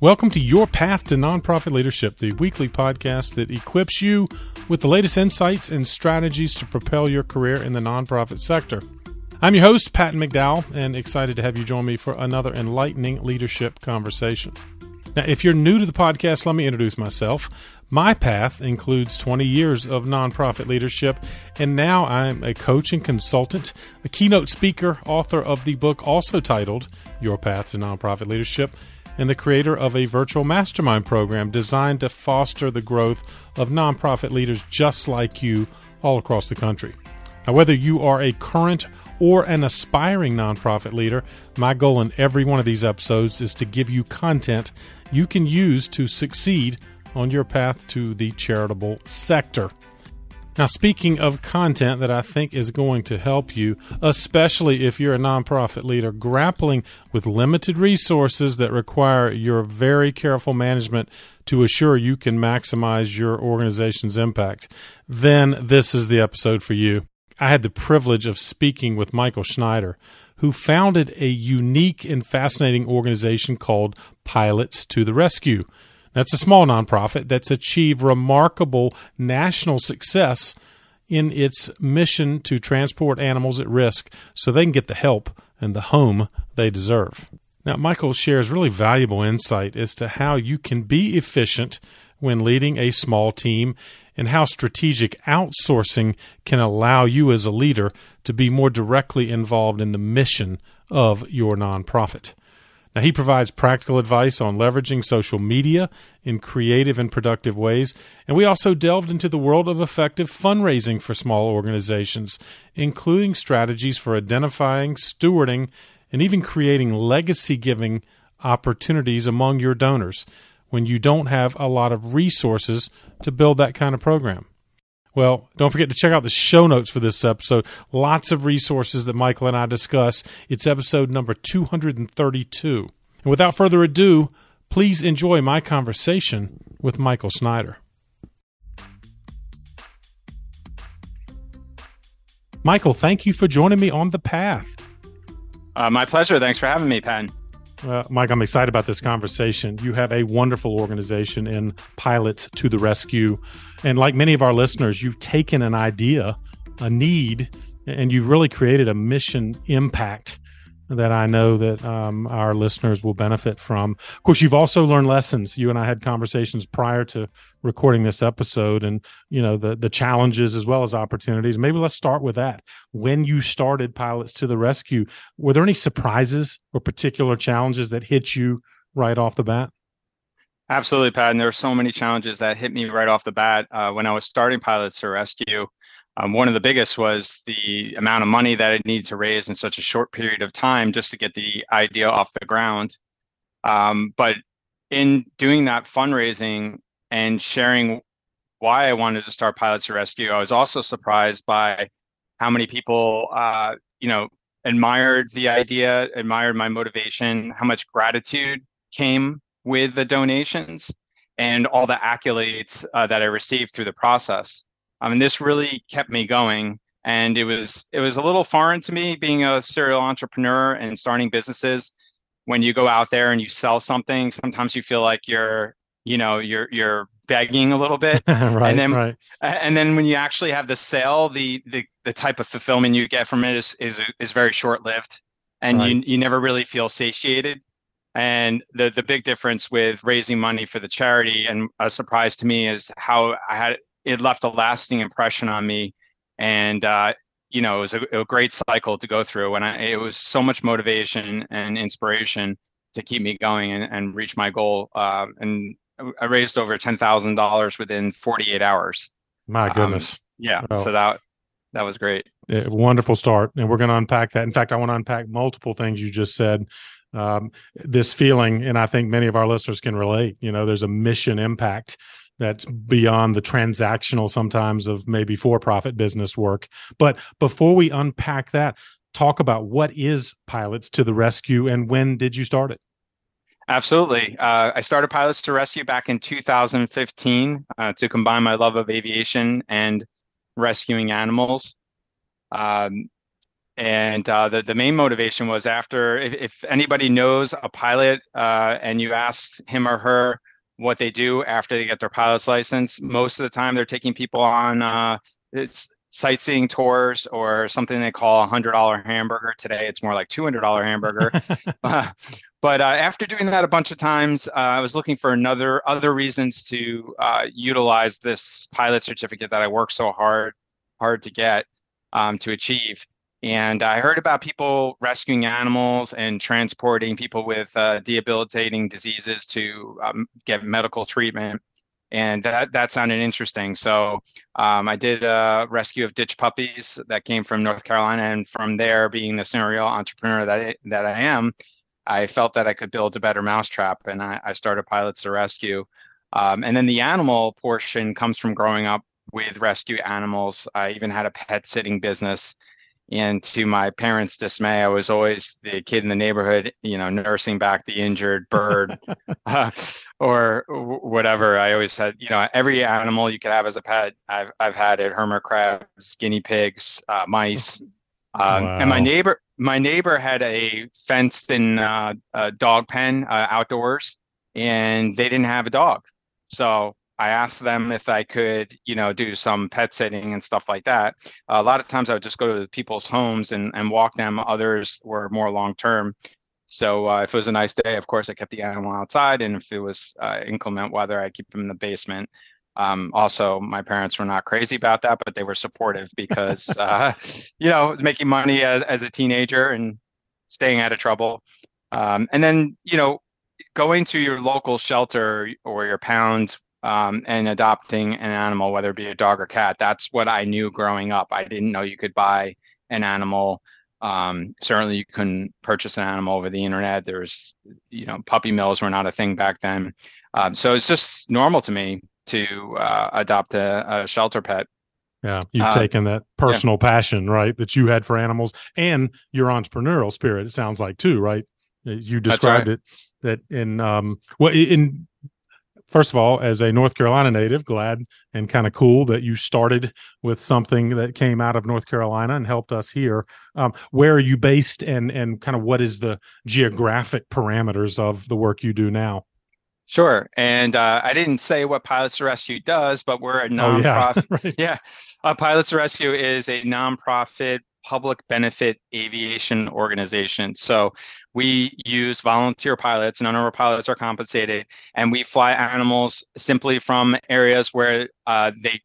Welcome to Your Path to Nonprofit Leadership, the weekly podcast that equips you with the latest insights and strategies to propel your career in the nonprofit sector. I'm your host, Patton McDowell, and excited to have you join me for another enlightening leadership conversation. Now, if you're new to the podcast, let me introduce myself. My path includes 20 years of nonprofit leadership, and now I'm a coach and consultant, a keynote speaker, author of the book also titled Your Path to Nonprofit Leadership and the creator of a virtual mastermind program designed to foster the growth of nonprofit leaders just like you all across the country. Now, whether you are a current or an aspiring nonprofit leader, my goal in every one of these episodes is to give you content you can use to succeed on your path to the charitable sector. Now, speaking of content that I think is going to help you, especially if you're a nonprofit leader grappling with limited resources that require your very careful management to assure you can maximize your organization's impact, then this is the episode for you. I had the privilege of speaking with Michael Schneider, who founded a unique and fascinating organization called Pilots to the Rescue. That's a small nonprofit that's achieved remarkable national success in its mission to transport animals at risk so they can get the help and the home they deserve. Now, Michael shares really valuable insight as to how you can be efficient when leading a small team and how strategic outsourcing can allow you as a leader to be more directly involved in the mission of your nonprofit. Now, he provides practical advice on leveraging social media in creative and productive ways. And we also delved into the world of effective fundraising for small organizations, including strategies for identifying, stewarding, and even creating legacy giving opportunities among your donors when you don't have a lot of resources to build that kind of program. Well, don't forget to check out the show notes for this episode. Lots of resources that Michael and I discuss. It's episode number 232. And without further ado, please enjoy my conversation with Michael Schneider. Michael, thank you for joining me on the path. Uh, my pleasure. Thanks for having me, Penn. Uh, Mike, I'm excited about this conversation. You have a wonderful organization in Pilots to the Rescue. And like many of our listeners, you've taken an idea, a need, and you've really created a mission impact that I know that um, our listeners will benefit from. Of course, you've also learned lessons. You and I had conversations prior to recording this episode, and you know the the challenges as well as opportunities. Maybe let's start with that. When you started Pilots to the Rescue, were there any surprises or particular challenges that hit you right off the bat? Absolutely, Pat. And there were so many challenges that hit me right off the bat uh, when I was starting Pilots to Rescue. Um, one of the biggest was the amount of money that I needed to raise in such a short period of time just to get the idea off the ground. Um, but in doing that fundraising and sharing why I wanted to start Pilots to Rescue, I was also surprised by how many people, uh, you know, admired the idea, admired my motivation, how much gratitude came with the donations, and all the accolades uh, that I received through the process. I mean, this really kept me going, and it was it was a little foreign to me being a serial entrepreneur and starting businesses. When you go out there and you sell something, sometimes you feel like you're you know you're you're begging a little bit right, and then right. and then when you actually have the sale the the, the type of fulfillment you get from it is is, is very short lived and right. you you never really feel satiated and the the big difference with raising money for the charity and a surprise to me is how I had it left a lasting impression on me, and uh, you know it was a, a, great cycle to go through. And I, it was so much motivation and inspiration to keep me going and, and reach my goal. Uh, and I raised over ten thousand dollars within 48 hours. My um, goodness. Um, yeah. So that that was great. Yeah, wonderful start, and we're going to unpack that. In fact, I want to unpack multiple things you just said. Um, this feeling, and I think many of our listeners can relate. You know, there's a mission impact that's beyond the transactional sometimes of maybe for-profit business work. But before we unpack that talk about what is pilots to the rescue and when did you start it? Absolutely. Uh, i started pilots to rescue back in 2015 uh, to combine my love of aviation and rescuing animals. Um, and uh, the the main motivation was after if, if anybody knows a pilot uh, and you ask him or her what they do after they get their pilot's license, most of the time they're taking people on uh, it's sightseeing tours or something they call a hundred dollar hamburger. Today it's more like two hundred dollar hamburger. but uh, after doing that a bunch of times, uh, I was looking for another other reasons to uh, utilize this pilot certificate that I worked so hard hard to get um, to achieve. And I heard about people rescuing animals and transporting people with uh, debilitating diseases to um, get medical treatment. And that, that sounded interesting. So um, I did a rescue of ditch puppies that came from North Carolina. And from there, being the serial entrepreneur that I, that I am, I felt that I could build a better mousetrap. And I, I started Pilots to Rescue. Um, and then the animal portion comes from growing up with rescue animals. I even had a pet sitting business and to my parents' dismay, I was always the kid in the neighborhood, you know, nursing back the injured bird uh, or whatever. I always had, you know, every animal you could have as a pet. I've I've had it: hermit crabs, guinea pigs, uh, mice. Um, wow. And my neighbor, my neighbor had a fenced-in uh, dog pen uh, outdoors, and they didn't have a dog. So I asked them if I could, you know, do some pet sitting and stuff like that. A lot of times I would just go to people's homes and, and walk them. Others were more long term. So uh, if it was a nice day, of course, I kept the animal outside. And if it was uh, inclement weather, I'd keep them in the basement. Um, also, my parents were not crazy about that, but they were supportive because, uh, you know, making money as, as a teenager and staying out of trouble. Um, and then, you know, going to your local shelter or your pound um, and adopting an animal, whether it be a dog or cat. That's what I knew growing up. I didn't know you could buy an animal. Um, certainly, you couldn't purchase an animal over the internet. There's, you know, puppy mills were not a thing back then. Um, so it's just normal to me to uh, adopt a, a, shelter pet. Yeah, you've uh, taken that personal yeah. passion, right, that you had for animals, and your entrepreneurial spirit. It sounds like too, right? You described right. it that in um, well, in first of all, as a North Carolina native, glad and kind of cool that you started with something that came out of North Carolina and helped us here. Um, where are you based, and and kind of what is the geographic parameters of the work you do now? Sure, and uh, I didn't say what Pilots to Rescue does, but we're a nonprofit. Oh, yeah, right. yeah. Uh, Pilots to Rescue is a nonprofit public benefit aviation organization. So we use volunteer pilots. None of our pilots are compensated, and we fly animals simply from areas where uh, they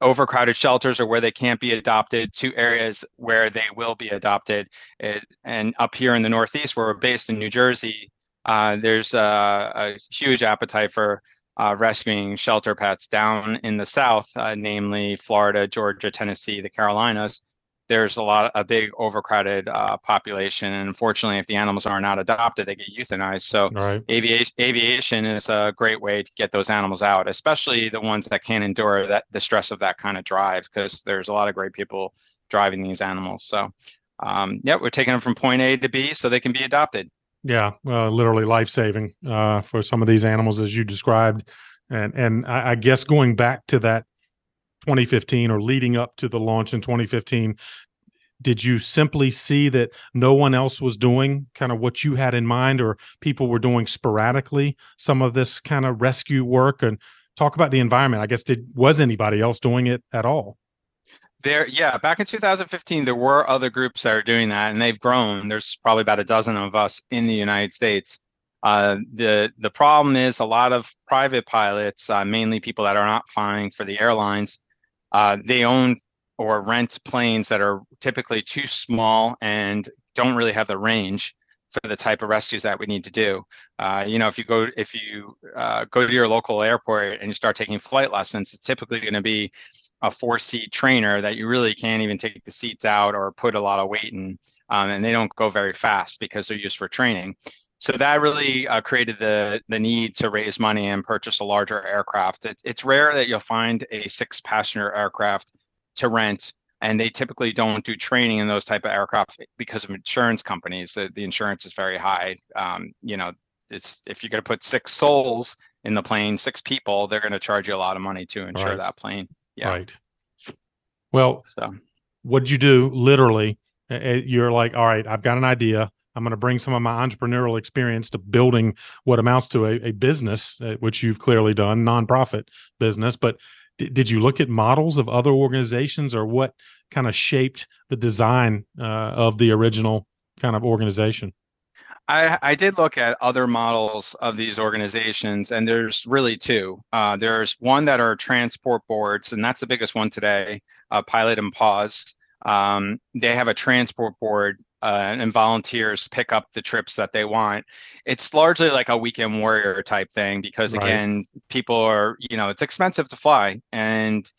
overcrowded shelters or where they can't be adopted to areas where they will be adopted. It, and up here in the Northeast, where we're based in New Jersey, uh, there's a, a, huge appetite for uh, rescuing shelter pets down in the South, uh, namely Florida, Georgia, Tennessee, the Carolinas. There's a lot a big overcrowded uh, population and unfortunately if the animals are not adopted they get euthanized. So right. aviation aviation is a great way to get those animals out especially the ones that can't endure that the stress of that kind of drive because there's a lot of great people driving these animals. So um, yeah we're taking them from point a to b so they can be adopted yeah uh, literally life-saving uh, for some of these animals as you described. And and I, I guess going back to that 2015 or leading up to the launch in 2015 did you simply see that no one else was doing kind of what you had in mind or people were doing sporadically some of this kind of rescue work? And talk about the environment. I guess did was anybody else doing it at all there yeah back in 2015 there were other groups that are doing that and they've grown there's probably about a dozen of us in the united states uh, the the problem is a lot of private pilots, uh, mainly people that are not flying for the airlines, uh, they own or rent planes that are typically too small and don't really have the range for the type of rescues that we need to do. Uh, you know, if you go if you uh, go to your local airport and you start taking flight lessons, it's typically going to be a four-seat trainer that you really can't even take the seats out or put a lot of weight in, um, and they don't go very fast because they're used for training so that really uh, created the the need to raise money and purchase a larger aircraft. It, it's rare that you'll find a six passenger aircraft to rent, and they typically don't do training in those type of aircraft because of insurance companies. The, the insurance is very high. Um, you know, it's if you're going to put six souls in the plane, six people, they're going to charge you a lot of money to insure right. that plane. Yeah. Right. Well, so what did you do? Literally you're like, all right, I've got an idea. I'm going to bring some of my entrepreneurial experience to building what amounts to a, a business, uh, which you've clearly done, nonprofit business. But d- did you look at models of other organizations, or what kind of shaped the design uh, of the original kind of organization? I, I did look at other models of these organizations, and there's really two. Uh, there's one that are transport boards, and that's the biggest one today, uh, Pilots N Paws. Um, they have a transport board uh, and volunteers pick up the trips that they want. It's largely like a weekend warrior type thing because right. again, people are you know it's expensive to fly and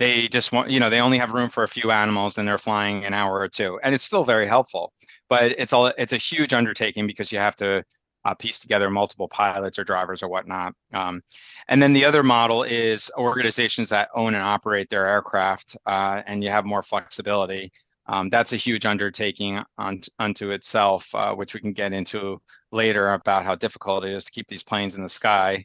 they just want you know they only have room for a few animals and they're flying an hour or two and it's still very helpful but it's all it's a huge undertaking because you have to uh, piece together multiple pilots or drivers or whatnot. Um, and then the other model is organizations that own and operate their aircraft, uh, and you have more flexibility. Um, that's a huge undertaking on, unto itself, uh, which we can get into later about how difficult it is to keep these planes in the sky.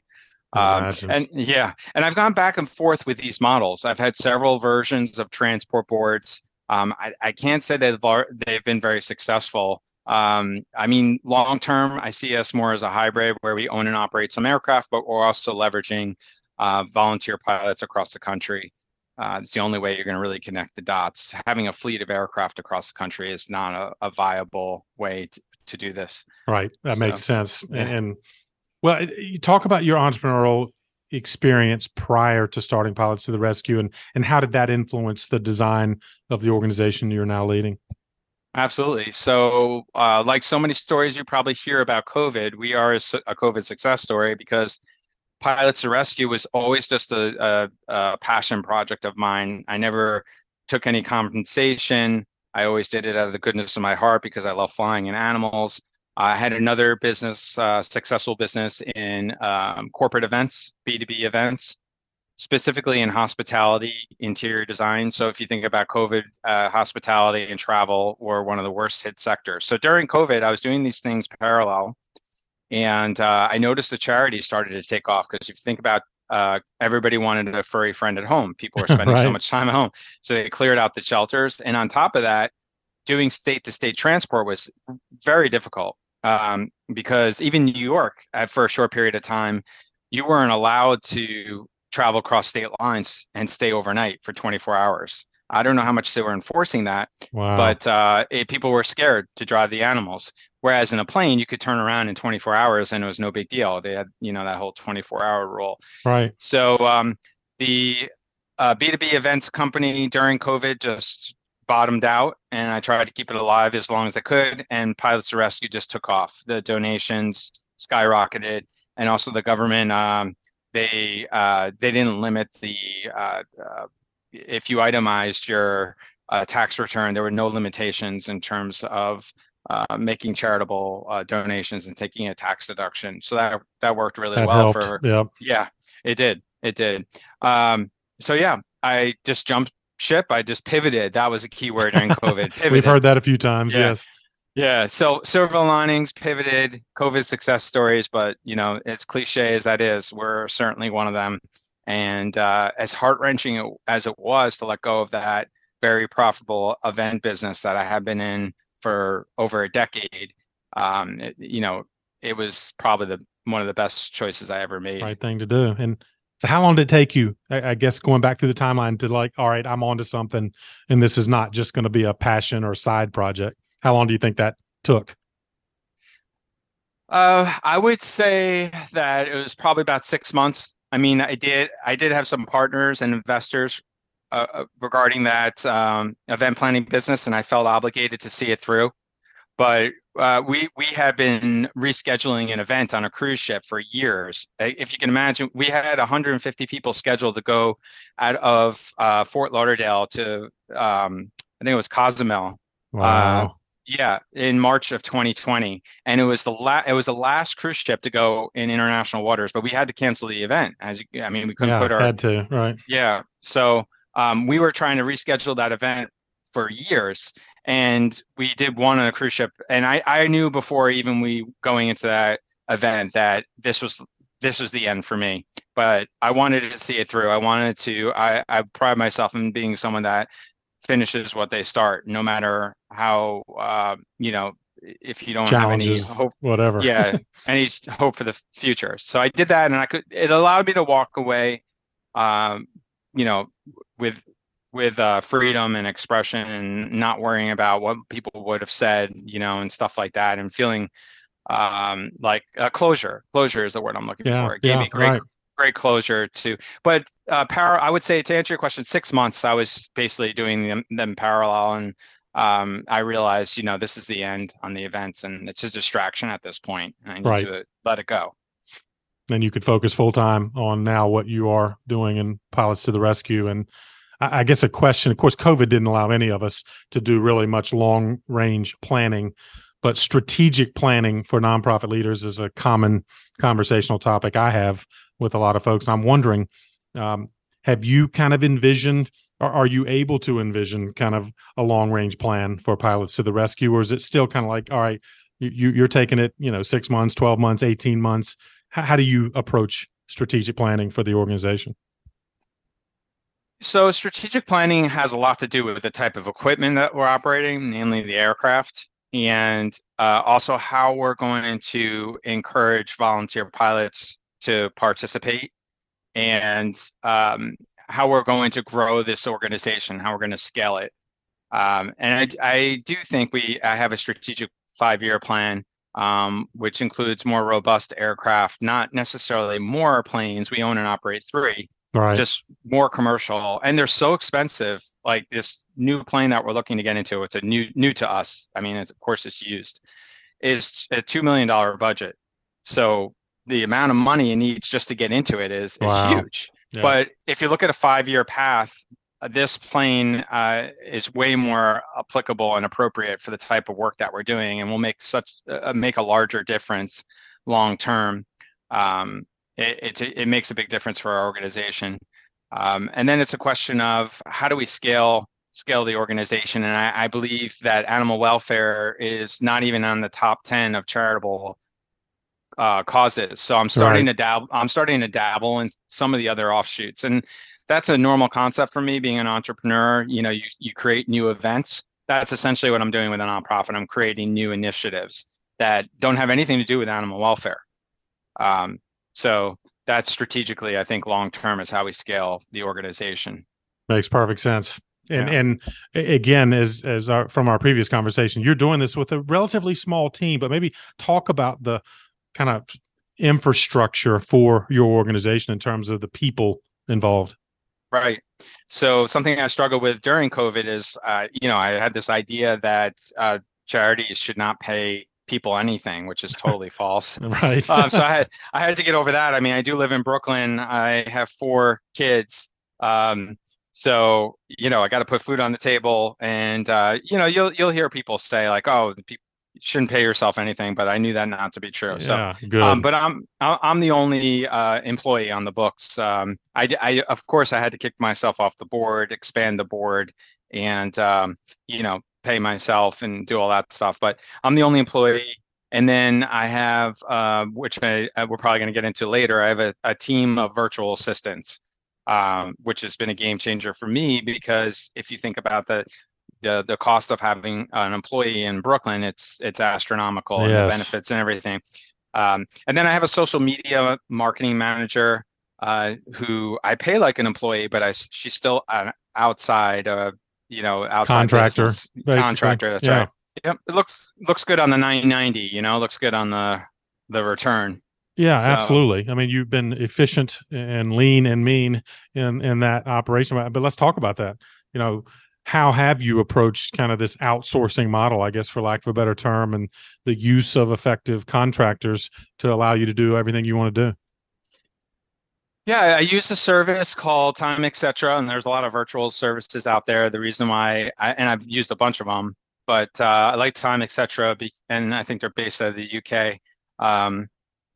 Um, and yeah, and I've gone back and forth with these models. I've had several versions of transport boards. Um, I, I, can't say that they've been very successful. Um, I mean, long term, I see us more as a hybrid where we own and operate some aircraft, but we're also leveraging uh, volunteer pilots across the country. Uh, it's the only way you're going to really connect the dots. Having a fleet of aircraft across the country is not a, a viable way to, to do this. Right. That so, makes sense. Yeah. And, and well, you talk about your entrepreneurial experience prior to starting Pilots to the Rescue, and and how did that influence the design of the organization you're now leading? Absolutely. So, uh, like so many stories you probably hear about COVID, we are a, a COVID success story because Pilots to Rescue was always just a, a, a, passion project of mine. I never took any compensation. I always did it out of the goodness of my heart because I love flying and animals. I had another business, uh, successful business in um, corporate events, B2B events specifically in hospitality interior design. So if you think about COVID, uh, hospitality and travel were one of the worst hit sectors. So during COVID, I was doing these things parallel, and uh, I noticed the charity started to take off because if you think about uh, everybody wanted a furry friend at home. People were spending right. so much time at home, so they cleared out the shelters. And on top of that, doing state-to-state transport was very difficult um, because even New York, for a short period of time, you weren't allowed to travel across state lines and stay overnight for 24 hours. I don't know how much they were enforcing that, wow. but uh, it, people were scared to drive the animals. Whereas in a plane, you could turn around in 24 hours and it was no big deal. They had, you know, that whole 24 hour rule. Right. So um, the uh, B2B events company during COVID just bottomed out and I tried to keep it alive as long as I could. And Pilots to Rescue just took off. The donations skyrocketed. And also the government um, they uh, they didn't limit the uh, uh, if you itemized your uh, tax return, there were no limitations in terms of uh, making charitable uh, donations and taking a tax deduction. So that that worked really that well helped. for yep. yeah, it did. It did. Um, so yeah, I just jumped ship. I just pivoted. That was a key word during COVID. We've heard that a few times. Yeah. Yes. Yeah. So silver linings, pivoted, COVID success stories, but you know, as cliche as that is, we're certainly one of them. And uh, as heart wrenching as it was to let go of that very profitable event business that I have been in for over a decade, um, it, you know, it was probably the one of the best choices I ever made. Right thing to do. And so, how long did it take you? I, I guess going back through the timeline to like, all right, I'm on to something, and this is not just going to be a passion or side project. How long do you think that took? Uh, I would say that it was probably about six months. I mean, I did I did have some partners and investors uh, uh, regarding that um, event planning business, and I felt obligated to see it through. But uh, we we had been rescheduling an event on a cruise ship for years. If you can imagine, we had 150 people scheduled to go out of uh, Fort Lauderdale to um, I think it was Cozumel. Wow. Uh, yeah, in March of 2020, and it was the last. It was the last cruise ship to go in international waters, but we had to cancel the event. As you, I mean, we couldn't yeah, put our had to right. Yeah, so um, we were trying to reschedule that event for years, and we did one on a cruise ship. And I I knew before even we going into that event that this was this was the end for me. But I wanted to see it through. I wanted to. I I pride myself in being someone that finishes what they start, no matter how uh, you know if you don't have any hope, whatever. yeah, any hope for the future. So I did that, and I could. It allowed me to walk away, um, you know, with with uh, freedom and expression, and not worrying about what people would have said, you know, and stuff like that, and feeling um, like uh, closure. Closure is the word I'm looking yeah, for. It gave yeah, me great right great closure to but uh power i would say to answer your question six months i was basically doing them, them parallel and um i realized you know this is the end on the events and it's a distraction at this point and i need right. to let it go and you could focus full time on now what you are doing in pilots to the rescue and I, guess a question of course covid didn't allow any of us to do really much long range planning but strategic planning for nonprofit leaders is a common conversational topic I have with a lot of folks. I'm wondering, um, have you kind of envisioned, or are you able to envision kind of a long range plan for pilots to the rescue, or is it still kind of like, all right, you, you're taking it, you know, six months, 12 months, 18 months? How, how do you approach strategic planning for the organization? So strategic planning has a lot to do with the type of equipment that we're operating, namely the aircraft and uh, also how we're going to encourage volunteer pilots to participate and um, how we're going to grow this organization, how we're going to scale it. Um, and I, I, do think we I have a strategic five-year plan, um, which includes more robust aircraft, not necessarily more planes. We own and operate three, right. just more commercial. And they're so expensive. Like this new plane that we're looking to get into it's a new new to us. I mean it's of course it's used. Is a $2 million budget. So the amount of money it needs just to get into it is, wow. is huge. Yeah. but if you look at a five year path uh, this plane uh, is way more applicable and appropriate for the type of work that we're doing and will make such uh, make a larger difference long term. Um, it, it, it makes a big difference for our organization. Um, and then it's a question of how do we scale scale the organization? And I, I, believe that animal welfare is not even on the top ten of charitable uh, causes. So I'm starting right. to dabble. I'm starting to dabble in some of the other offshoots, and that's a normal concept for me being an entrepreneur. You know, you you create new events. That's essentially what I'm doing with a nonprofit. I'm creating new initiatives that don't have anything to do with animal welfare. Um, so that's strategically, I think, long term is how we scale the organization. Makes perfect sense. And yeah. and again, as as our, from our previous conversation, you're doing this with a relatively small team, but maybe talk about the kind of infrastructure for your organization in terms of the people involved. Right. So something I struggled with during COVID is, uh, you know, I had this idea that uh, charities should not pay people anything, which is totally false. right. um, so I had I had to get over that. I mean, I do live in Brooklyn. I have four kids. Um, so you know, I got to put food on the table, and uh, you know, you'll you'll hear people say like, "Oh, the people shouldn't pay yourself anything," but I knew that not to be true. Yeah, so, good. Um, but I'm I'm the only uh, employee on the books. Um, I, I of course I had to kick myself off the board, expand the board, and um, you know pay myself and do all that stuff. But I'm the only employee. And then I have, uh, which I, I, we're probably going to get into later, I have a, a team of virtual assistants, um, which has been a game changer for me because if you think about the the the cost of having an employee in Brooklyn, it's it's astronomical yes. and the benefits and everything. Um, and then I have a social media marketing manager uh, who I pay like an employee, but I she's still an outside uh, you know, outside contractor, contractor. That's yeah. right. Yep, it looks looks good on the 990. You know, looks good on the the return. Yeah, so. absolutely. I mean, you've been efficient and lean and mean in in that operation. But let's talk about that. You know, how have you approached kind of this outsourcing model, I guess, for lack of a better term, and the use of effective contractors to allow you to do everything you want to do? Yeah, I use a service called Time Etc. And there's a lot of virtual services out there. The reason why, I, and I've used a bunch of them, but uh, I like Time Etc. And I think they're based out of the UK um,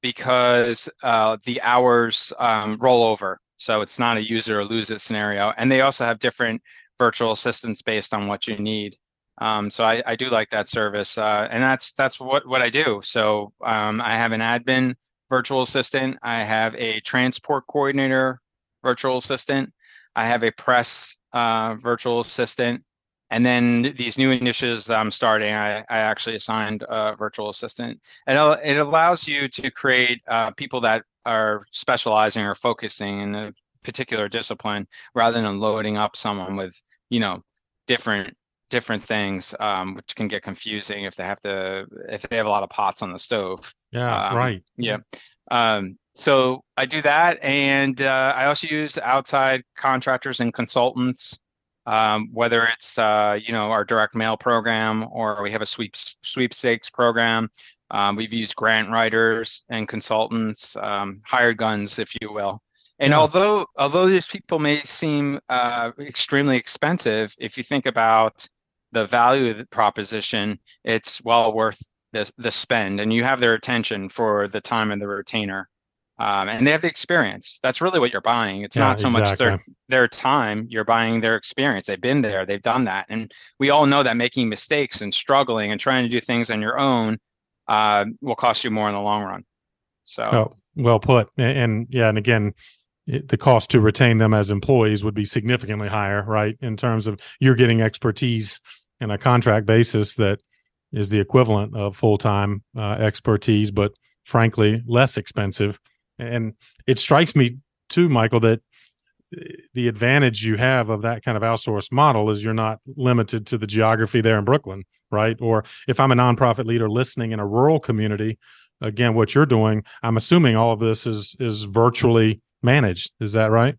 because uh, the hours um, roll over. So it's not a user or lose it scenario. And they also have different virtual assistants based on what you need. Um, so I, I, do like that service, uh, and that's that's what what I do. So um, I have an admin virtual assistant. I have a transport coordinator virtual assistant. I have a press uh, virtual assistant. and then these new initiatives that I'm starting, I, I actually assigned a virtual assistant, and it allows you to create uh, people that are specializing or focusing in a particular discipline rather than loading up someone with you know different different things um, which can get confusing if they have to if they have a lot of pots on the stove. Yeah um, right. yeah. Um, so i do that and uh, i also use outside contractors and consultants um, whether it's uh, you know our direct mail program or we have a sweep sweepstakes program. Um, we've used grant writers and consultants um, hired guns if you will. And yeah. although although these people may seem uh, extremely expensive, if you think about the value of the proposition, it's well worth the the spend, and you have their attention for the time and the retainer, um, and they have the experience. That's really what you're buying. It's yeah, not so exactly. much their their time; you're buying their experience. They've been there, they've done that, and we all know that making mistakes and struggling and trying to do things on your own uh, will cost you more in the long run. So, oh, well put. And, and yeah, and again, the cost to retain them as employees would be significantly higher, right? In terms of you're getting expertise in a contract basis that is the equivalent of full time uh, expertise, but frankly, less expensive. And it strikes me too, Michael, that uh, the advantage you have of that kind of outsourced model is you're not limited to the geography there in Brooklyn, right? Or if I'm a nonprofit leader listening in a rural community, again, what you're doing, I'm assuming all of this is is virtually managed. Is that right?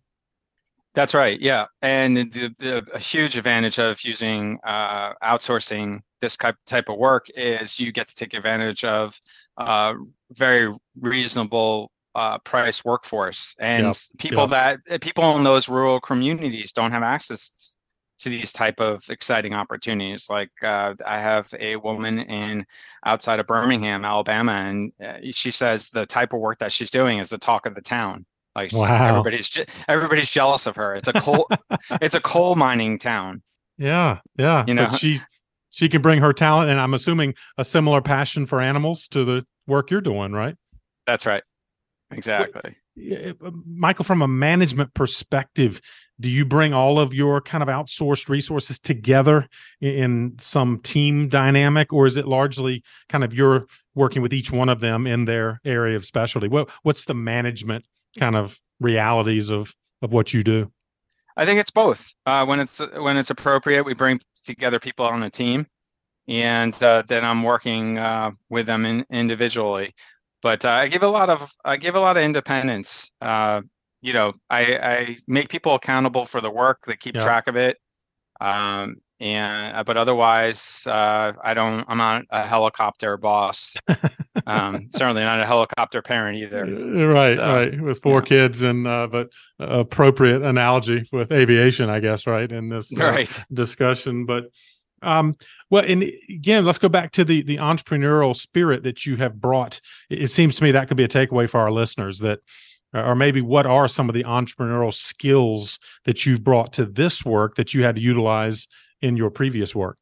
That's right. Yeah, and the, the a huge advantage of using uh, outsourcing this type type of work is you get to take advantage of uh, very reasonable uh, price workforce, and yep. people yep. that people in those rural communities don't have access to these type of exciting opportunities. Like uh, I have a woman in outside of Birmingham, Alabama, and uh, she says the type of work that she's doing is the talk of the town. Like wow. everybody's je- everybody's jealous of her. It's a coal it's a coal mining town. Yeah, yeah. You know, but she she can bring her talent, and I'm assuming a similar passion for animals to the work you're doing, right? That's right. Exactly. Uh, Michael, from a management perspective, do you bring all of your kind of outsourced resources together in some team dynamic, or is it largely kind of you're working with each one of them in their area of specialty? What what's the management kind of realities of of what you do? I think it's both. Uh, when it's when it's appropriate, we bring together people on a team, and uh, then I'm working uh, with them in, individually. But uh, I give a lot of I give a lot of independence. Uh, you know, I, I make people accountable for the work. They keep yeah. track of it. Um, and uh, but otherwise uh, i don't i'm not a helicopter boss um, certainly not a helicopter parent either right so, right with four yeah. kids and uh, but appropriate analogy with aviation i guess right in this uh, right. discussion but um, well and again let's go back to the the entrepreneurial spirit that you have brought it, it seems to me that could be a takeaway for our listeners that or maybe what are some of the entrepreneurial skills that you've brought to this work that you had to utilize in your previous work?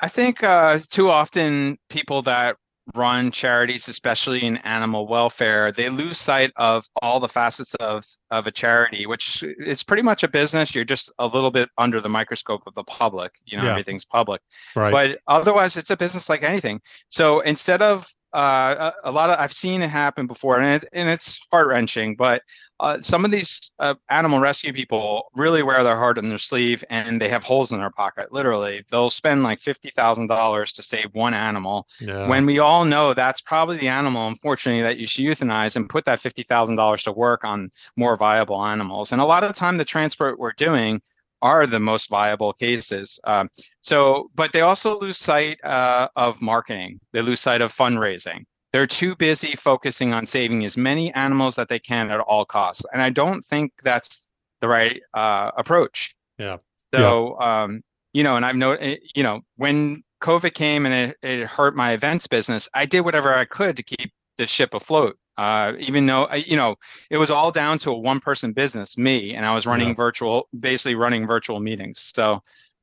I think uh, too often people that run charities, especially in animal welfare, they lose sight of all the facets of of a charity, which is pretty much a business. You're just a little bit under the microscope of the public. You know, yeah. everything's public. Right. But otherwise, it's a business like anything. So instead of uh, a, a, lot of I've seen it happen before, and it, and it's heart wrenching. But uh, some of these uh, animal rescue people really wear their heart on their sleeve, and they have holes in their pocket. Literally, they'll spend like fifty thousand dollars to save one animal. Yeah. When we all know that's probably the animal, unfortunately, that you should euthanize and put that fifty thousand dollars to work on more viable animals. And a lot of the time, the transport we're doing are the most viable cases. Um, so, but they also lose sight uh, of marketing. They lose sight of fundraising. They're too busy focusing on saving as many animals that they can at all costs, and I don't think that's the right uh, approach. Yeah. So, yeah. Um, you know, and I've noted, you know, when COVID came and it, it hurt my events business, I did whatever I could to keep the ship afloat uh, even though you know it was all down to a one person business me and i was running yeah. virtual basically running virtual meetings so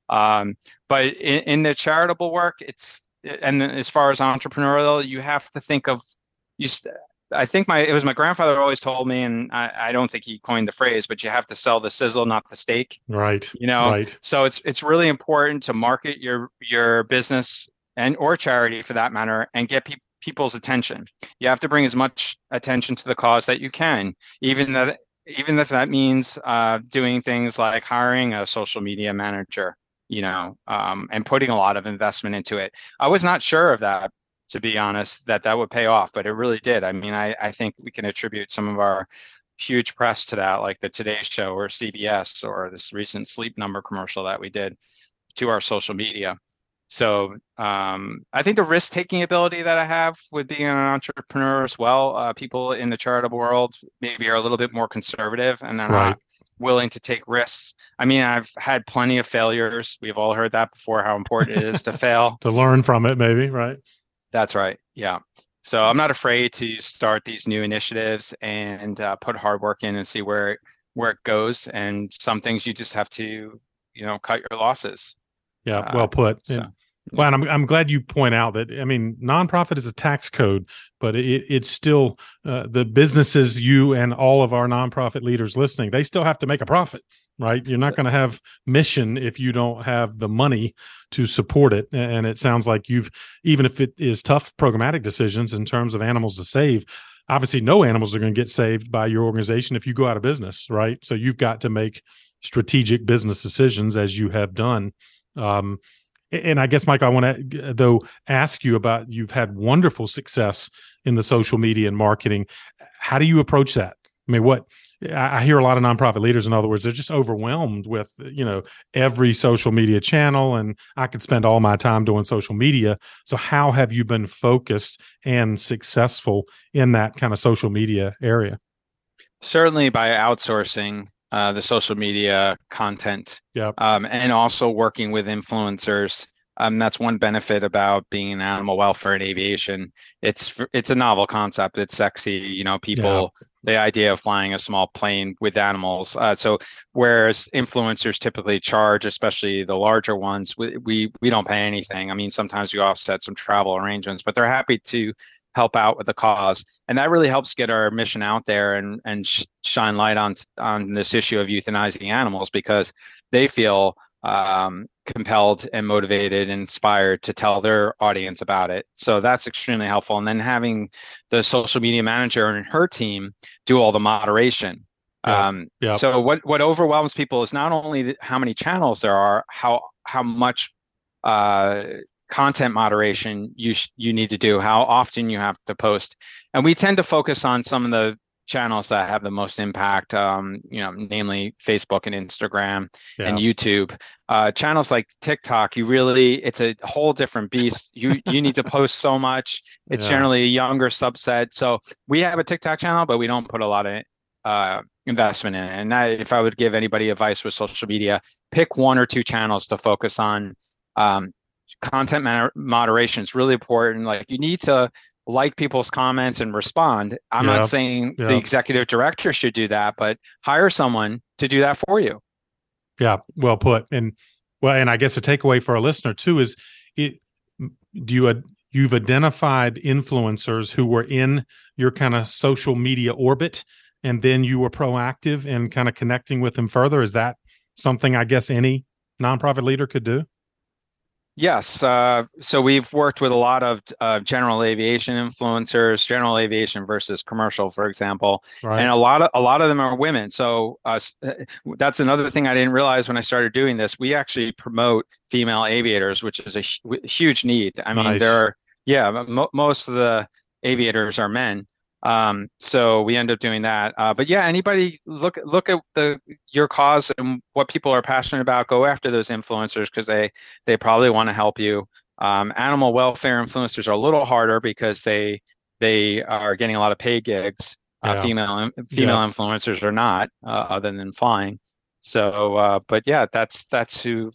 um, but in, in, the charitable work it's and as far as entrepreneurial you have to think of you I think my it was my grandfather always told me, and I, I don't think he coined the phrase, but you have to sell the sizzle, not the steak. Right. You know. Right. So it's it's really important to market your your business and or charity for that matter, and get people people's attention. You have to bring as much attention to the cause that you can, even that even if that means uh, doing things like hiring a social media manager, you know, um, and putting a lot of investment into it. I was not sure of that to be honest, that that would pay off, but it really did. I mean, I, I think we can attribute some of our huge press to that, like the Today Show or CBS or this recent Sleep Number commercial that we did to our social media. So um, I think the risk taking ability that I have with being an entrepreneur as well, uh, people in the charitable world maybe are a little bit more conservative and they're right. not willing to take risks. I mean, I've had plenty of failures. We've all heard that before, how important it is to fail. to learn from it, maybe, right? That's right. Yeah. So I'm not afraid to start these new initiatives and uh, put hard work in and see where it, where it goes. And some things you just have to, you know, cut your losses. Yeah, well uh, put. So, well, and I'm I'm glad you point out that I mean, nonprofit is a tax code, but it, it's still uh, the businesses you and all of our nonprofit leaders listening. They still have to make a profit, right? You're not going to have mission if you don't have the money to support it. And it sounds like you've even if it is tough programmatic decisions in terms of animals to save. Obviously, no animals are going to get saved by your organization if you go out of business, right? So you've got to make strategic business decisions as you have done. Um, and I guess, Mike, I want to though ask you about you've had wonderful success in the social media and marketing. How do you approach that? I mean, what I hear a lot of nonprofit leaders, in other words, they're just overwhelmed with you know every social media channel, and I could spend all my time doing social media. So, how have you been focused and successful in that kind of social media area? Certainly by outsourcing uh, the social media content. Yeah. Um, and also working with influencers. Um, that's one benefit about being in animal welfare and aviation. It's it's a novel concept. It's sexy. You know, people yeah. the idea of flying a small plane with animals. Uh, so whereas influencers typically charge, especially the larger ones, we, we we don't pay anything. I mean, sometimes we offset some travel arrangements, but they're happy to help out with the cause and that really helps get our mission out there and and sh- shine light on on this issue of euthanizing animals because they feel um, compelled and motivated and inspired to tell their audience about it so that's extremely helpful and then having the social media manager and her team do all the moderation yeah. Um, yeah. so what what overwhelms people is not only how many channels there are how how much uh, content moderation you sh- you need to do, how often you have to post, and we tend to focus on some of the channels that have the most impact, um, you know, namely Facebook and Instagram yeah. and YouTube. Uh, channels like TikTok, you really it's a whole different beast. You you need to post so much. It's yeah. generally a younger subset. So we have a TikTok channel, but we don't put a lot of uh, investment in it. And that, if I would give anybody advice with social media, pick one or two channels to focus on. Um, content moderation is really important. Like you need to like people's comments and respond. I'm yeah. not saying yeah. the executive director should do that, but hire someone to do that for you. Yeah, well put. And well, and I guess a takeaway for a listener too is it do you you've identified influencers who were in your kind of social media orbit and then you were proactive in kind of connecting with them further is that something i guess any nonprofit leader could do Yes. Uh, so we've worked with a lot of uh, general aviation influencers, general aviation versus commercial, for example, right. and a lot of a lot of them are women. So uh, that's another thing I didn't realize when I started doing this. We actually promote female aviators, which is a huge need. I mean, nice. there are yeah, mo- most of the aviators are men, um, so we end up doing that. Uh, but yeah, anybody look look at the your cause and what people are passionate about. Go after those influencers because they they probably want to help you. Um, animal welfare influencers are a little harder because they they are getting a lot of paid gigs. Uh, female female yeah. influencers are not, uh, other than flying. So, uh, but yeah, that's that's who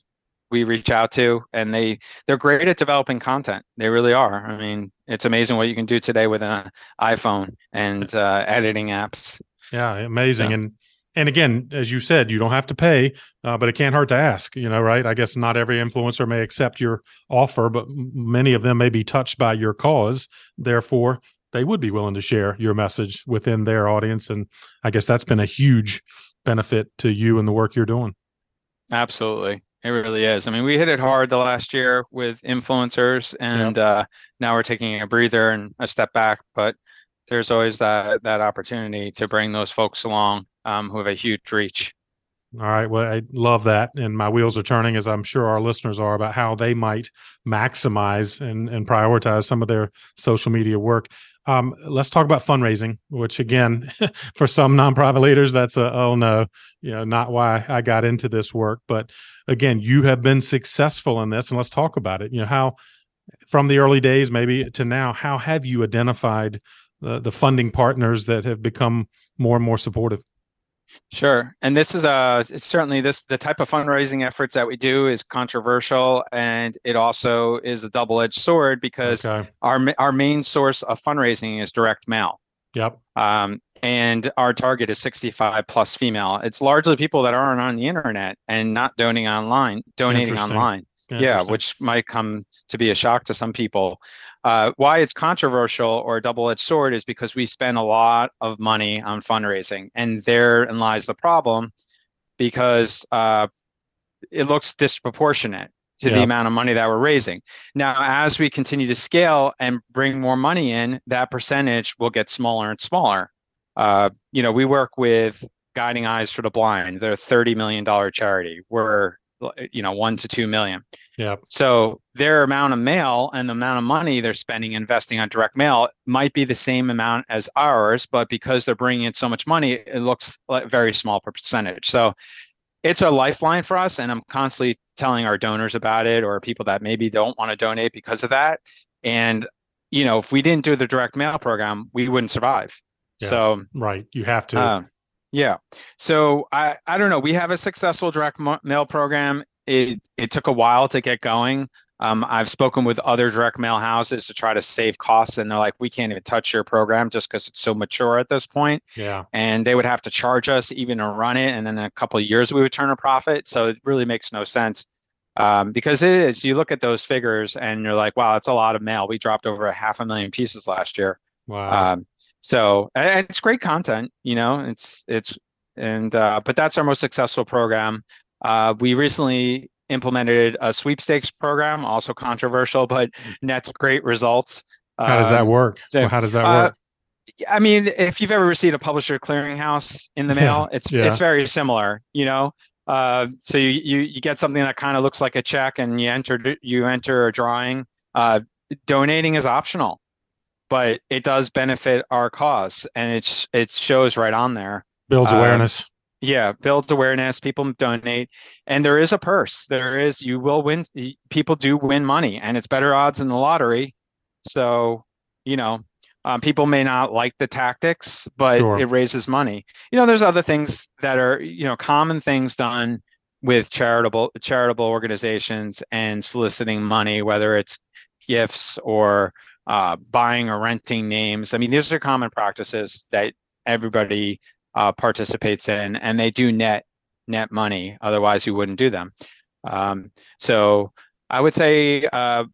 we reach out to and they they're great at developing content they really are i mean it's amazing what you can do today with an iphone and uh, editing apps yeah amazing so. and and again as you said you don't have to pay uh, but it can't hurt to ask you know right i guess not every influencer may accept your offer but many of them may be touched by your cause therefore they would be willing to share your message within their audience. And I guess that's been a huge benefit to you and the work you're doing. Absolutely. It really is. I mean, we hit it hard the last year with influencers, and uh, now we're taking a breather and a step back. But there's always that that opportunity to bring those folks along um, who have a huge reach. All right. Well, I love that. And my wheels are turning, as I'm sure our listeners are, about how they might maximize and, and prioritize some of their social media work. Um, let's talk about fundraising, which again, for some nonprofit leaders, that's a, oh no, you know, not why I got into this work. But again, you have been successful in this. And let's talk about it. You know, how from the early days, maybe to now, how have you identified the, the funding partners that have become more and more supportive? Sure. And this is uh certainly this the type of fundraising efforts that we do is controversial and it also is a double-edged sword because okay. our our main source of fundraising is direct mail. Yep. Um, and our target is 65 plus female. It's largely people that aren't on the internet and not donating online, donating online. Yeah, which might come to be a shock to some people. Uh, why it's controversial or a double-edged sword is because we spend a lot of money on fundraising, and therein lies the problem, because uh, it looks disproportionate to the amount of money that we're raising. Now, as we continue to scale and bring more money in, that percentage will get smaller and smaller. Uh, you know, we work with Guiding Eyes for the Blind. They're a $30 million charity. We're, you know, one to two million. Yeah. So their amount of mail and the amount of money they're spending investing on direct mail might be the same amount as ours, but because they're bringing in so much money, it looks like very small percentage. So it's a lifeline for us, and I'm constantly telling our donors about it or people that maybe don't want to donate because of that. And you know, if we didn't do the direct mail program, we wouldn't survive. Yeah, so right, you have to. Uh, yeah. So I I don't know. We have a successful direct mail program it it took a while to get going. Um, I've spoken with other direct mail houses to try to save costs, and they're like, "We can't even touch your program just because it's so mature at this point." Yeah. And they would have to charge us even to run it, and then in a couple of years we would turn a profit. So it really makes no sense um, because it is. You look at those figures, and you're like, "Wow, that's a lot of mail." We dropped over a half a million pieces last year. Wow. Um, so and it's great content, you know. It's it's and uh, but that's our most successful program. Uh, we recently implemented a sweepstakes program, also controversial, but nets great results. How does that um, work? So, well, how does that uh, work? I mean, if you've ever received a publisher clearinghouse in the mail, yeah, it's yeah. it's very similar. You know, uh, so you, you you get something that kind of looks like a check, and you enter you enter a drawing. Uh, donating is optional, but it does benefit our cause, and it's it shows right on there. Builds um, awareness. Yeah, builds awareness. People donate, and there is a purse. There is you will win. People do win money, and it's better odds in the lottery. So, you know, um, people may not like the tactics, but sure. it raises money. You know, there's other things that are you know common things done with charitable charitable organizations and soliciting money, whether it's gifts or uh, buying or renting names. I mean, these are common practices that everybody uh, participates in, and they do net net money. Otherwise, you wouldn't do them. Um, so I would say, uh,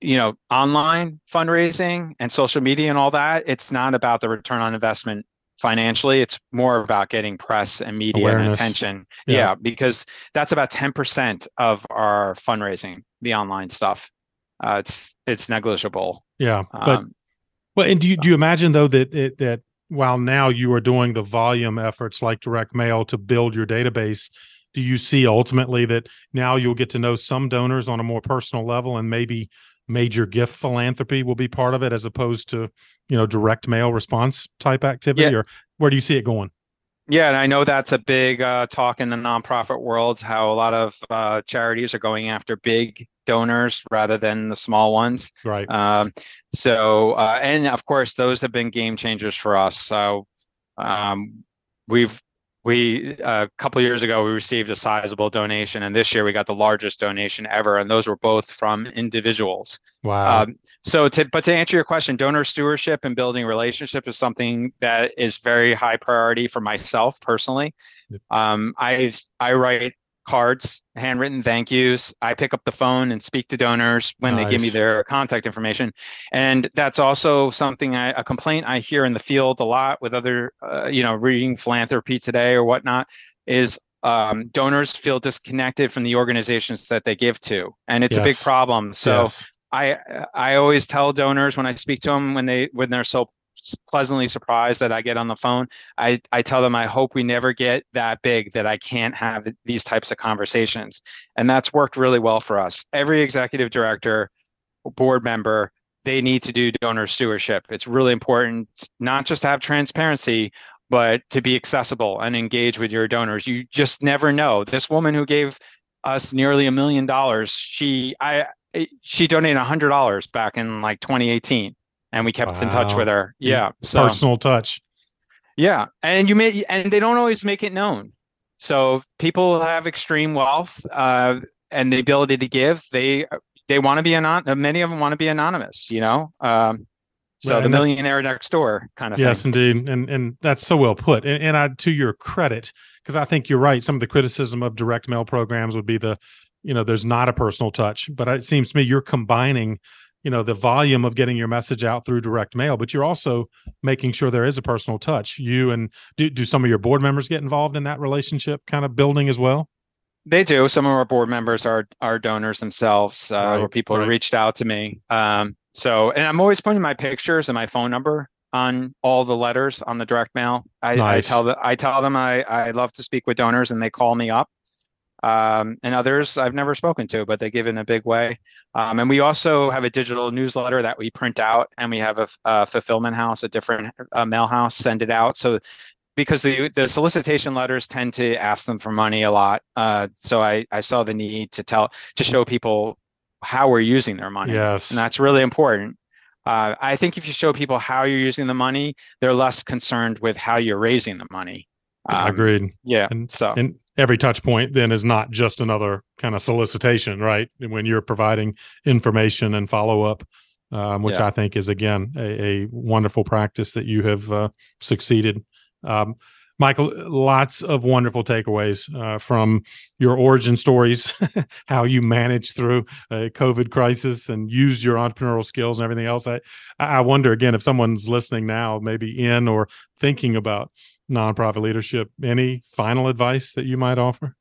you know, online fundraising and social media and all that. It's not about the return on investment financially. It's more about getting press and media Awareness. and attention. Yeah. yeah, because that's about ten percent of our fundraising. The online stuff. Uh, it's it's negligible. Yeah, but um, well, and do you do you imagine though that it, that while now you are doing the volume efforts like direct mail to build your database do you see ultimately that now you'll get to know some donors on a more personal level and maybe major gift philanthropy will be part of it as opposed to you know direct mail response type activity yeah. or where do you see it going yeah, and I know that's a big uh, talk in the nonprofit world. How a lot of uh, charities are going after big donors rather than the small ones. Right. Um, so, uh, and of course, those have been game changers for us. So, um, we've we a couple years ago we received a sizable donation and this year we got the largest donation ever and those were both from individuals wow um, so to but to answer your question donor stewardship and building relationship is something that is very high priority for myself personally yep. um, i i write cards, handwritten thank yous. I pick up the phone and speak to donors when nice. they give me their contact information. And that's also something I, a complaint I hear in the field a lot with other, uh, you know, reading Philanthropy Today or whatnot is um, donors feel disconnected from the organizations that they give to. And it's yes. a big problem. So yes. I, I always tell donors when I speak to them when they, when they're so pleasantly surprised that I get on the phone. I, I tell them I hope we never get that big that I can't have these types of conversations. And that's worked really well for us. Every executive director, board member, they need to do donor stewardship. It's really important not just to have transparency, but to be accessible and engage with your donors. You just never know. This woman who gave us nearly a million dollars, she I she donated a hundred dollars back in like 2018 and we kept wow. in touch with her. Yeah, so, personal touch. Yeah, and you may, and they don't always make it known. So people have extreme wealth uh, and the ability to give. They they want to be anon. Many of them want to be anonymous. You know. Um, so right, the millionaire that, next door kind of yes, thing. indeed, and and that's so well put. And, and I, to your credit, because I think you're right. Some of the criticism of direct mail programs would be the, you know, there's not a personal touch. But it seems to me you're combining you know the volume of getting your message out through direct mail but you're also making sure there is a personal touch. You and do, do some of your board members get involved in that relationship kind of building as well? They do. Some of our board members are are donors themselves uh, right, or people right. reached out to me. Um, so and i'm always putting my pictures and my phone number on all the letters on the direct mail. I, nice. I tell the, i tell them i i love to speak with donors and they call me up um, and others I've never spoken to, but they give in a big way. Um, and we also have a digital newsletter that we print out, and we have a, a fulfillment house, a different uh, mail house, send it out. So because the the solicitation letters tend to ask them for money a lot, uh, so I I saw the need to tell to show people how we're using their money. Yes, and that's really important. Uh, I think if you show people how you're using the money, they're less concerned with how you're raising the money. Um, Agreed. Yeah. And so and every touch point then is not just another kind of solicitation, right? When you're providing information and follow up, um, which yeah. I think is again a, a, wonderful practice that you have uh, succeeded. Um, Michael, lots of wonderful takeaways uh, from your origin stories, how you managed through a COVID crisis and use your entrepreneurial skills and everything else. I, I wonder again if someone's listening now, maybe in or thinking about nonprofit leadership, any final advice that you might offer?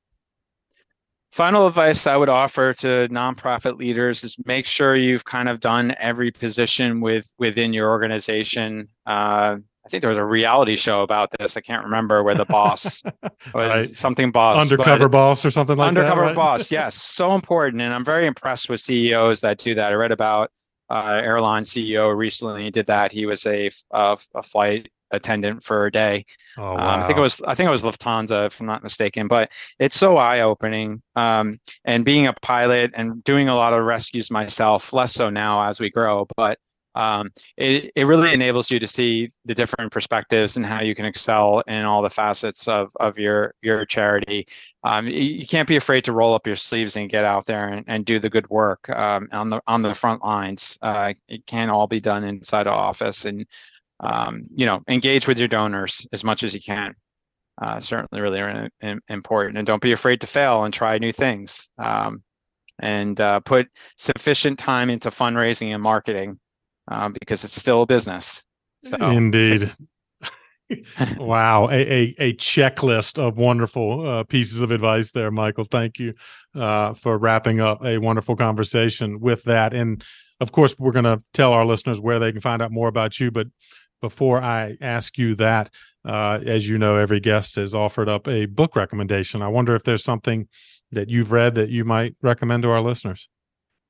Final advice I would offer to nonprofit leaders is make sure you've kind of done every position with within your organization. Uh, I think there was a reality show about this. I can't remember where the boss was right. something boss, undercover boss or something like undercover that. Undercover right? boss, yes, so important. And I'm very impressed with CEOs that do that. I read about uh, airline CEO recently did that. He was a, a, a flight attendant for a day. Oh, wow. um, I think it was I think it was Lufthansa if I'm not mistaken. But it's so eye opening. Um, and being a pilot and doing a lot of rescues myself, less so now as we grow, but um, it, it really enables you to see the different perspectives and how you can excel in all the facets of, of your your charity. Um, you, can't be afraid to roll up your sleeves and get out there and, and do the good work um, on the on the front lines. Uh, it can't all be done inside an office, and um, you know engage with your donors as much as you can. Uh, certainly, really important, and don't be afraid to fail and try new things. Um, and uh, put sufficient time into fundraising and marketing um, because it's still a business. So. Indeed. wow, a, a, a checklist of wonderful uh, pieces of advice there, Michael. Thank you uh, for wrapping up a wonderful conversation with that. And of course, we're going to tell our listeners where they can find out more about you. But before I ask you that, uh, as you know, every guest has offered up a book recommendation. I wonder if there's something that you've read that you might recommend to our listeners.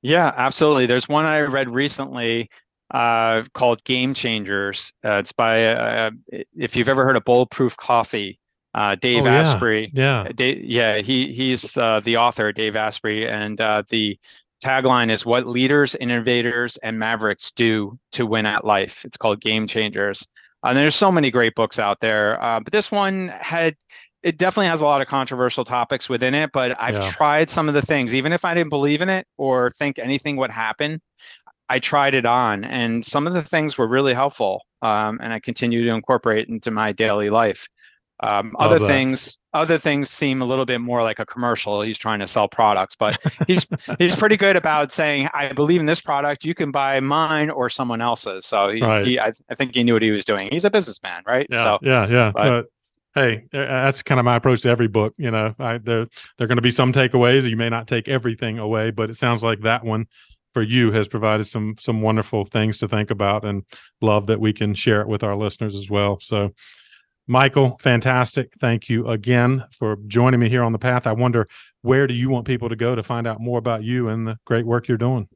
Yeah, absolutely. There's one I read recently uh, called Game Changers. Uh, it's by uh, if you've ever heard of Bulletproof Coffee, uh, Dave oh, yeah. Asprey. Yeah, Dave, yeah, he he's uh, the author, Dave Asprey, and uh, the tagline is "What leaders, innovators, and mavericks do to win at life." It's called Game Changers. And there's so many great books out there, but this one had it definitely has a lot of controversial topics within it, but I've yeah. tried some of the things, even if I didn't believe in it or think anything would happen. I tried it on, and some of the things were really helpful, um, and I continue to incorporate into my daily life. Um, other things, other things seem a little bit more like a commercial. He's trying to sell products, but he's he's pretty good about saying, "I believe in this product. You can buy mine or someone else's." So he, right. he I, I, think he knew what he was doing. He's a businessman, right? Yeah, so, yeah, yeah. But, but hey, that's kind of my approach to every book. You know, I, there there are going to be some takeaways. You may not take everything away, but it sounds like that one for you has provided some some wonderful things to think about, and love that we can share it with our listeners as well. So Michael, fantastic. Thank you again for joining me here on the path. I wonder where do you want people to go to find out more about you and the great work you're doing?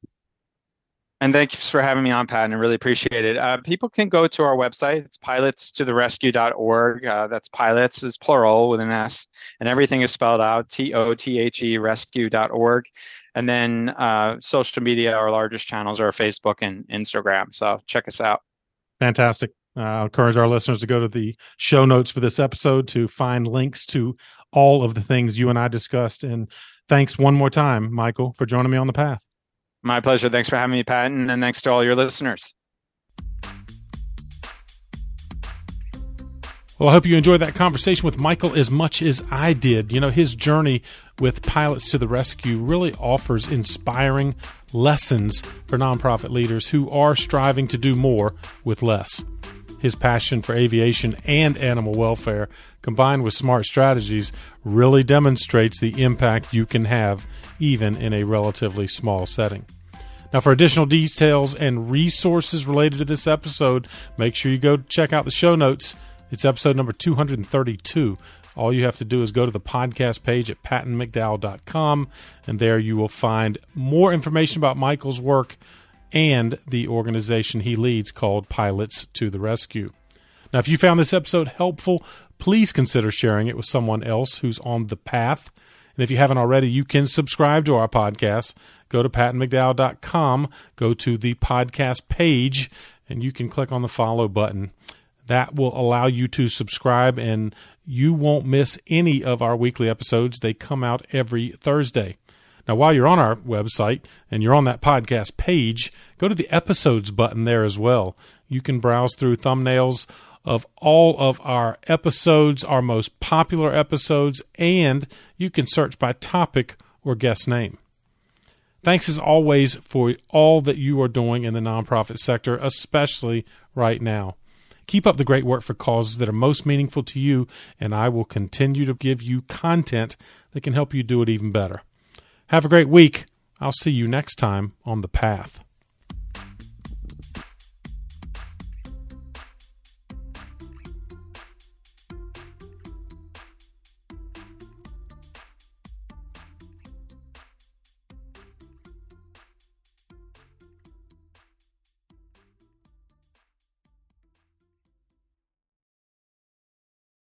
And thanks for having me on, Pat. And I really appreciate it. Uh, people can go to our website. It's pilotstotherescue.org. Uh, that's pilots is plural with an S, and everything is spelled out T O T H E rescue.org. And then uh, social media, our largest channels are Facebook and Instagram. So check us out. Fantastic. Uh, I encourage our listeners to go to the show notes for this episode to find links to all of the things you and I discussed. And thanks one more time, Michael, for joining me on the path. My pleasure. Thanks for having me, Pat, and thanks to all your listeners. Well, I hope you enjoyed that conversation with Michael as much as I did. You know, his journey with Pilots to the Rescue really offers inspiring lessons for nonprofit leaders who are striving to do more with less. His passion for aviation and animal welfare, combined with smart strategies, really demonstrates the impact you can have even in a relatively small setting. Now, for additional details and resources related to this episode, make sure you go check out the show notes. It's episode number 232. All you have to do is go to the podcast page at pattonmcdowell.com, and there you will find more information about Michael's work and the organization he leads called Pilots to the Rescue. Now, if you found this episode helpful, please consider sharing it with someone else who's on the path. And if you haven't already, you can subscribe to our podcast. Go to pattonmcdowell.com, go to the podcast page, and you can click on the follow button. That will allow you to subscribe, and you won't miss any of our weekly episodes. They come out every Thursday. Now, while you're on our website and you're on that podcast page, go to the episodes button there as well. You can browse through thumbnails of all of our episodes, our most popular episodes, and you can search by topic or guest name. Thanks as always for all that you are doing in the nonprofit sector, especially right now. Keep up the great work for causes that are most meaningful to you, and I will continue to give you content that can help you do it even better. Have a great week. I'll see you next time on The Path.